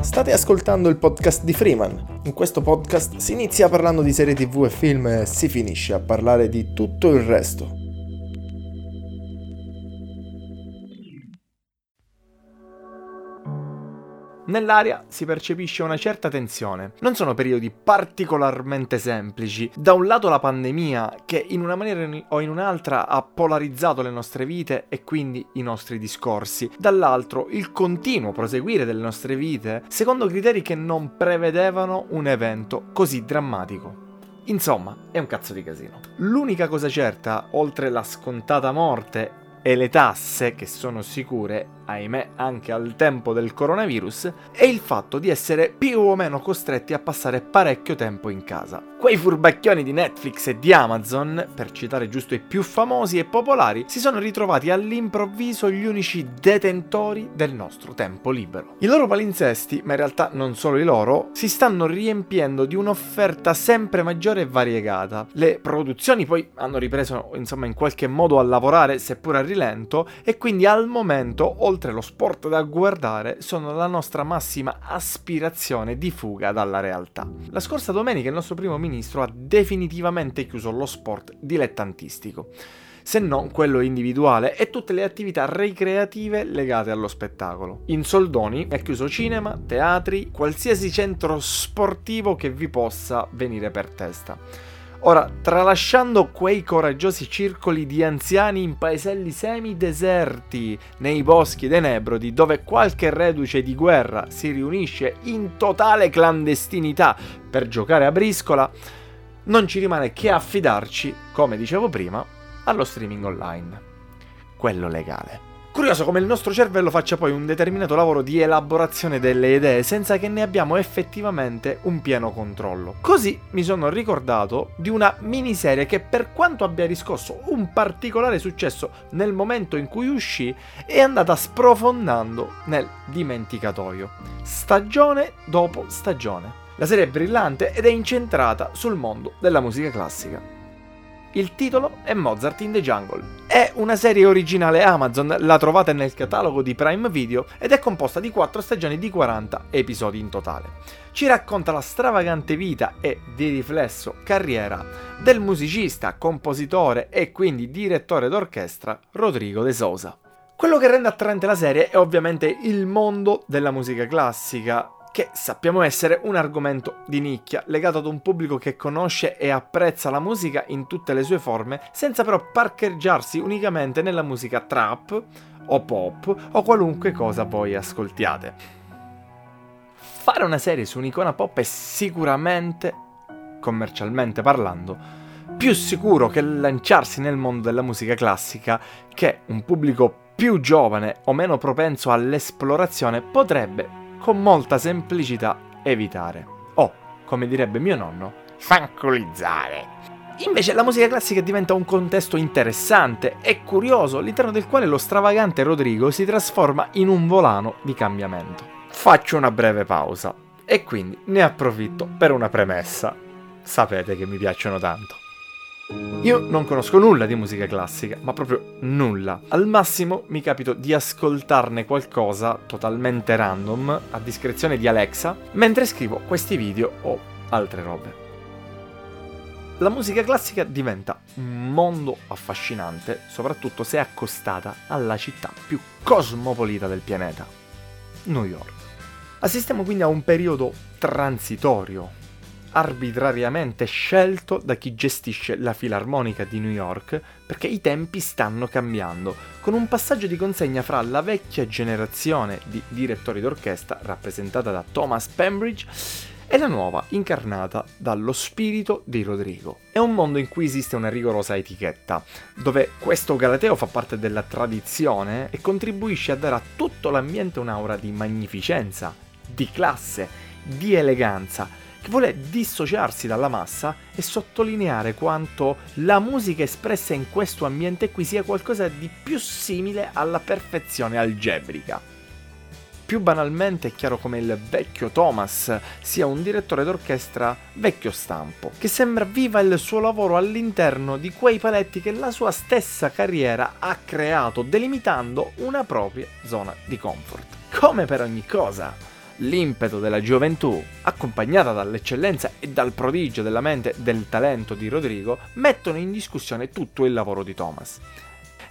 State ascoltando il podcast di Freeman. In questo podcast si inizia parlando di serie tv e film e si finisce a parlare di tutto il resto. Nell'aria si percepisce una certa tensione. Non sono periodi particolarmente semplici. Da un lato la pandemia, che in una maniera o in un'altra ha polarizzato le nostre vite e quindi i nostri discorsi. Dall'altro il continuo proseguire delle nostre vite secondo criteri che non prevedevano un evento così drammatico. Insomma, è un cazzo di casino. L'unica cosa certa, oltre la scontata morte e le tasse, che sono sicure, ahimè anche al tempo del coronavirus, è il fatto di essere più o meno costretti a passare parecchio tempo in casa. Quei furbacchioni di Netflix e di Amazon, per citare giusto i più famosi e popolari, si sono ritrovati all'improvviso gli unici detentori del nostro tempo libero. I loro palinsesti, ma in realtà non solo i loro, si stanno riempiendo di un'offerta sempre maggiore e variegata. Le produzioni poi hanno ripreso insomma in qualche modo a lavorare, seppur a rilento, e quindi al momento, oltre oltre lo sport da guardare, sono la nostra massima aspirazione di fuga dalla realtà. La scorsa domenica il nostro primo ministro ha definitivamente chiuso lo sport dilettantistico se non quello individuale e tutte le attività ricreative legate allo spettacolo. In soldoni è chiuso cinema, teatri, qualsiasi centro sportivo che vi possa venire per testa. Ora, tralasciando quei coraggiosi circoli di anziani in paeselli semideserti nei boschi dei Nebrodi, dove qualche reduce di guerra si riunisce in totale clandestinità per giocare a briscola, non ci rimane che affidarci, come dicevo prima, allo streaming online. Quello legale. Curioso come il nostro cervello faccia poi un determinato lavoro di elaborazione delle idee senza che ne abbiamo effettivamente un pieno controllo. Così mi sono ricordato di una miniserie che per quanto abbia riscosso un particolare successo nel momento in cui uscì, è andata sprofondando nel dimenticatoio, stagione dopo stagione. La serie è brillante ed è incentrata sul mondo della musica classica. Il titolo è Mozart in the Jungle. È una serie originale Amazon, la trovate nel catalogo di Prime Video ed è composta di 4 stagioni di 40 episodi in totale. Ci racconta la stravagante vita e, di riflesso, carriera del musicista, compositore e quindi direttore d'orchestra Rodrigo de Sousa. Quello che rende attraente la serie è ovviamente il mondo della musica classica, che sappiamo essere un argomento di nicchia, legato ad un pubblico che conosce e apprezza la musica in tutte le sue forme, senza però parcheggiarsi unicamente nella musica trap o pop o qualunque cosa voi ascoltiate. Fare una serie su un'icona pop è sicuramente, commercialmente parlando, più sicuro che lanciarsi nel mondo della musica classica che un pubblico più giovane o meno propenso all'esplorazione potrebbe con molta semplicità evitare. O, come direbbe mio nonno, fanculizzare. Invece la musica classica diventa un contesto interessante e curioso all'interno del quale lo stravagante Rodrigo si trasforma in un volano di cambiamento. Faccio una breve pausa e quindi ne approfitto per una premessa. Sapete che mi piacciono tanto. Io non conosco nulla di musica classica, ma proprio nulla. Al massimo mi capito di ascoltarne qualcosa totalmente random, a discrezione di Alexa, mentre scrivo questi video o altre robe. La musica classica diventa un mondo affascinante, soprattutto se accostata alla città più cosmopolita del pianeta, New York. Assistiamo quindi a un periodo transitorio, arbitrariamente scelto da chi gestisce la Filarmonica di New York perché i tempi stanno cambiando, con un passaggio di consegna fra la vecchia generazione di direttori d'orchestra rappresentata da Thomas Pembridge e la nuova, incarnata dallo spirito di Rodrigo. È un mondo in cui esiste una rigorosa etichetta, dove questo galateo fa parte della tradizione e contribuisce a dare a tutto l'ambiente un'aura di magnificenza, di classe, di eleganza, che vuole dissociarsi dalla massa e sottolineare quanto la musica espressa in questo ambiente qui sia qualcosa di più simile alla perfezione algebrica. Più banalmente è chiaro come il vecchio Thomas sia un direttore d'orchestra vecchio stampo, che sembra viva il suo lavoro all'interno di quei paletti che la sua stessa carriera ha creato, delimitando una propria zona di comfort. Come per ogni cosa, l'impeto della gioventù, accompagnata dall'eccellenza e dal prodigio della mente e del talento di Rodrigo, mettono in discussione tutto il lavoro di Thomas.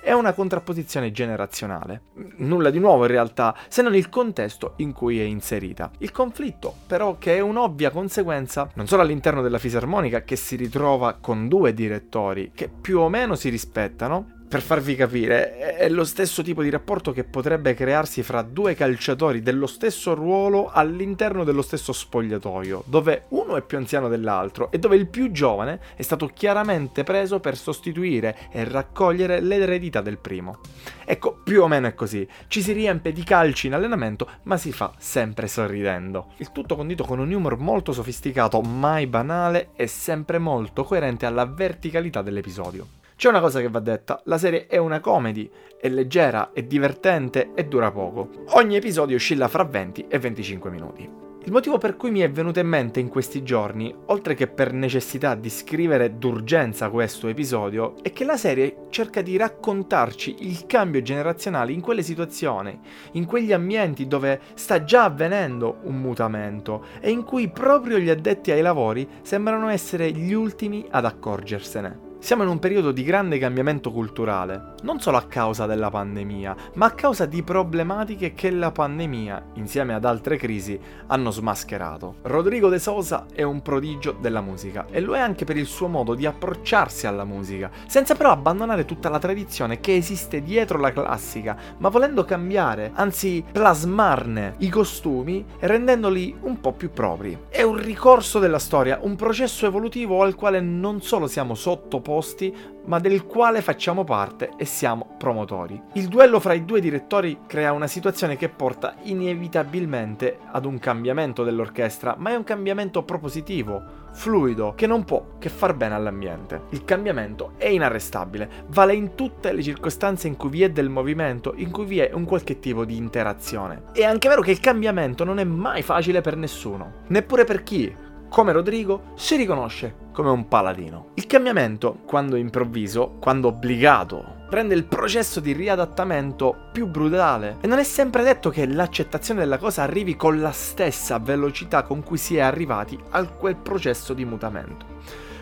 È una contrapposizione generazionale. Nulla di nuovo in realtà, se non il contesto in cui è inserita. Il conflitto, però, che è un'ovvia conseguenza non solo all'interno della fisarmonica, che si ritrova con due direttori che più o meno si rispettano, per farvi capire, è lo stesso tipo di rapporto che potrebbe crearsi fra due calciatori dello stesso ruolo all'interno dello stesso spogliatoio, dove uno è più anziano dell'altro e dove il più giovane è stato chiaramente preso per sostituire e raccogliere l'eredità del primo. Ecco, più o meno è così. Ci si riempie di calci in allenamento, ma si fa sempre sorridendo. Il tutto condito con un humor molto sofisticato, mai banale e sempre molto coerente alla verticalità dell'episodio. C'è una cosa che va detta, la serie è una comedy, è leggera, è divertente e dura poco. Ogni episodio oscilla fra 20 e 25 minuti. Il motivo per cui mi è venuto in mente in questi giorni, oltre che per necessità di scrivere d'urgenza questo episodio, è che la serie cerca di raccontarci il cambio generazionale in quelle situazioni, in quegli ambienti dove sta già avvenendo un mutamento e in cui proprio gli addetti ai lavori sembrano essere gli ultimi ad accorgersene. Siamo in un periodo di grande cambiamento culturale, non solo a causa della pandemia, ma a causa di problematiche che la pandemia, insieme ad altre crisi, hanno smascherato. Rodrigo De Sosa è un prodigio della musica e lo è anche per il suo modo di approcciarsi alla musica, senza però abbandonare tutta la tradizione che esiste dietro la classica, ma volendo cambiare, anzi plasmarne i costumi rendendoli un po' più propri. È un ricorso della storia, un processo evolutivo al quale non solo siamo sottoposti, posti, ma del quale facciamo parte e siamo promotori. Il duello fra i due direttori crea una situazione che porta inevitabilmente ad un cambiamento dell'orchestra, ma è un cambiamento propositivo, fluido, che non può che far bene all'ambiente. Il cambiamento è inarrestabile, vale in tutte le circostanze in cui vi è del movimento, in cui vi è un qualche tipo di interazione. È anche vero che il cambiamento non è mai facile per nessuno, neppure per chi, come Rodrigo, si riconosce come un paladino. Il cambiamento, quando improvviso, quando obbligato, rende il processo di riadattamento più brutale e non è sempre detto che l'accettazione della cosa arrivi con la stessa velocità con cui si è arrivati a quel processo di mutamento.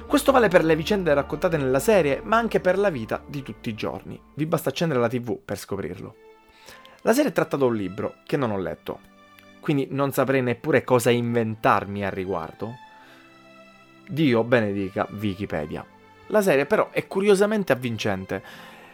Questo vale per le vicende raccontate nella serie, ma anche per la vita di tutti i giorni. Vi basta accendere la TV per scoprirlo. La serie è tratta da un libro che non ho letto, quindi non saprei neppure cosa inventarmi a riguardo. Dio benedica Wikipedia. La serie però è curiosamente avvincente,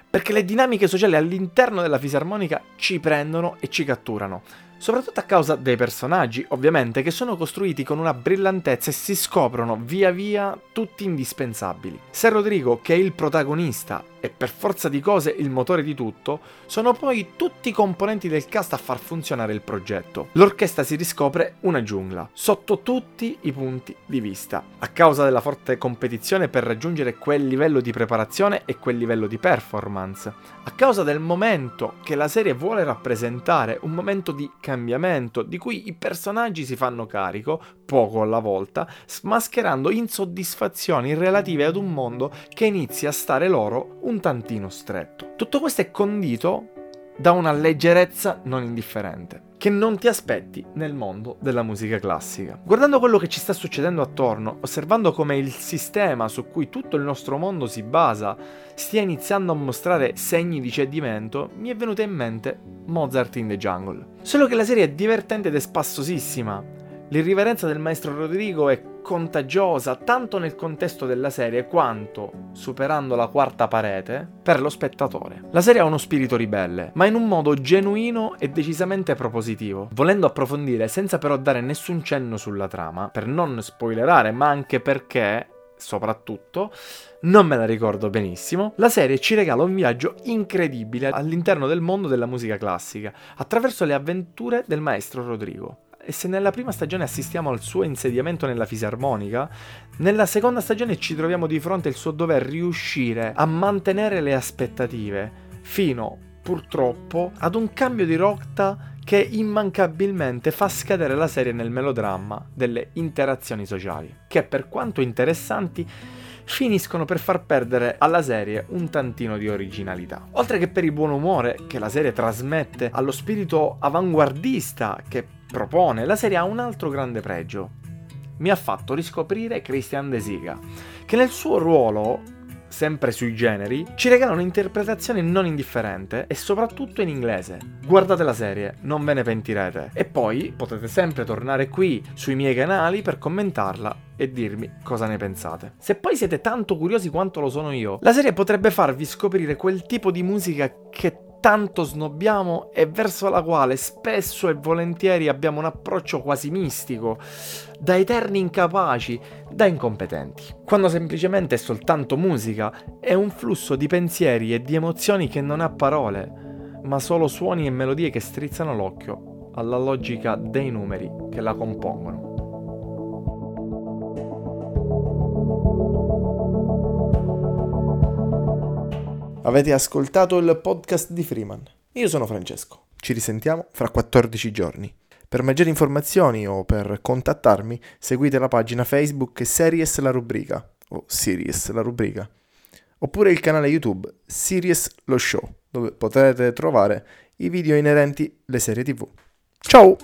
perché le dinamiche sociali all'interno della fisarmonica ci prendono e ci catturano soprattutto a causa dei personaggi, ovviamente, che sono costruiti con una brillantezza e si scoprono via via tutti indispensabili. Se Rodrigo, che è il protagonista e per forza di cose il motore di tutto, sono poi tutti i componenti del cast a far funzionare il progetto. L'orchestra si riscopre una giungla, sotto tutti i punti di vista, a causa della forte competizione per raggiungere quel livello di preparazione e quel livello di performance, a causa del momento che la serie vuole rappresentare, un momento di cambiamento cambiamento di cui i personaggi si fanno carico, poco alla volta, smascherando insoddisfazioni relative ad un mondo che inizia a stare loro un tantino stretto. Tutto questo è condito da una leggerezza non indifferente che non ti aspetti nel mondo della musica classica. Guardando quello che ci sta succedendo attorno, osservando come il sistema su cui tutto il nostro mondo si basa stia iniziando a mostrare segni di cedimento, mi è venuta in mente Mozart in the Jungle. Solo che la serie è divertente ed è spassosissima, L'irriverenza del maestro Rodrigo è contagiosa tanto nel contesto della serie quanto, superando la quarta parete, per lo spettatore. La serie ha uno spirito ribelle, ma in un modo genuino e decisamente propositivo. Volendo approfondire senza però dare nessun cenno sulla trama, per non spoilerare, ma anche perché soprattutto, non me la ricordo benissimo, la serie ci regala un viaggio incredibile all'interno del mondo della musica classica, attraverso le avventure del maestro Rodrigo. E se nella prima stagione assistiamo al suo insediamento nella fisarmonica, nella seconda stagione ci troviamo di fronte al suo dover riuscire a mantenere le aspettative fino, purtroppo, ad un cambio di rotta che immancabilmente fa scadere la serie nel melodramma delle interazioni sociali, che per quanto interessanti finiscono per far perdere alla serie un tantino di originalità. Oltre che per il buon umore che la serie trasmette allo spirito avanguardista che propone, la serie ha un altro grande pregio. Mi ha fatto riscoprire Christian De Siga, che nel suo ruolo sempre sui generi, ci regala un'interpretazione non indifferente e soprattutto in inglese. Guardate la serie, non ve ne pentirete. E poi potete sempre tornare qui sui miei canali per commentarla e dirmi cosa ne pensate. Se poi siete tanto curiosi quanto lo sono io, la serie potrebbe farvi scoprire quel tipo di musica che tanto snobbiamo e verso la quale spesso e volentieri abbiamo un approccio quasi mistico, da eterni incapaci, da incompetenti. Quando semplicemente è soltanto musica, è un flusso di pensieri e di emozioni che non ha parole, ma solo suoni e melodie che strizzano l'occhio alla logica dei numeri che la compongono. Avete ascoltato il podcast di Freeman. Io sono Francesco. Ci risentiamo fra 14 giorni. Per maggiori informazioni o per contattarmi seguite la pagina Facebook Series La Rubrica o Series La Rubrica oppure il canale YouTube Series Lo Show dove potrete trovare i video inerenti alle serie TV. Ciao!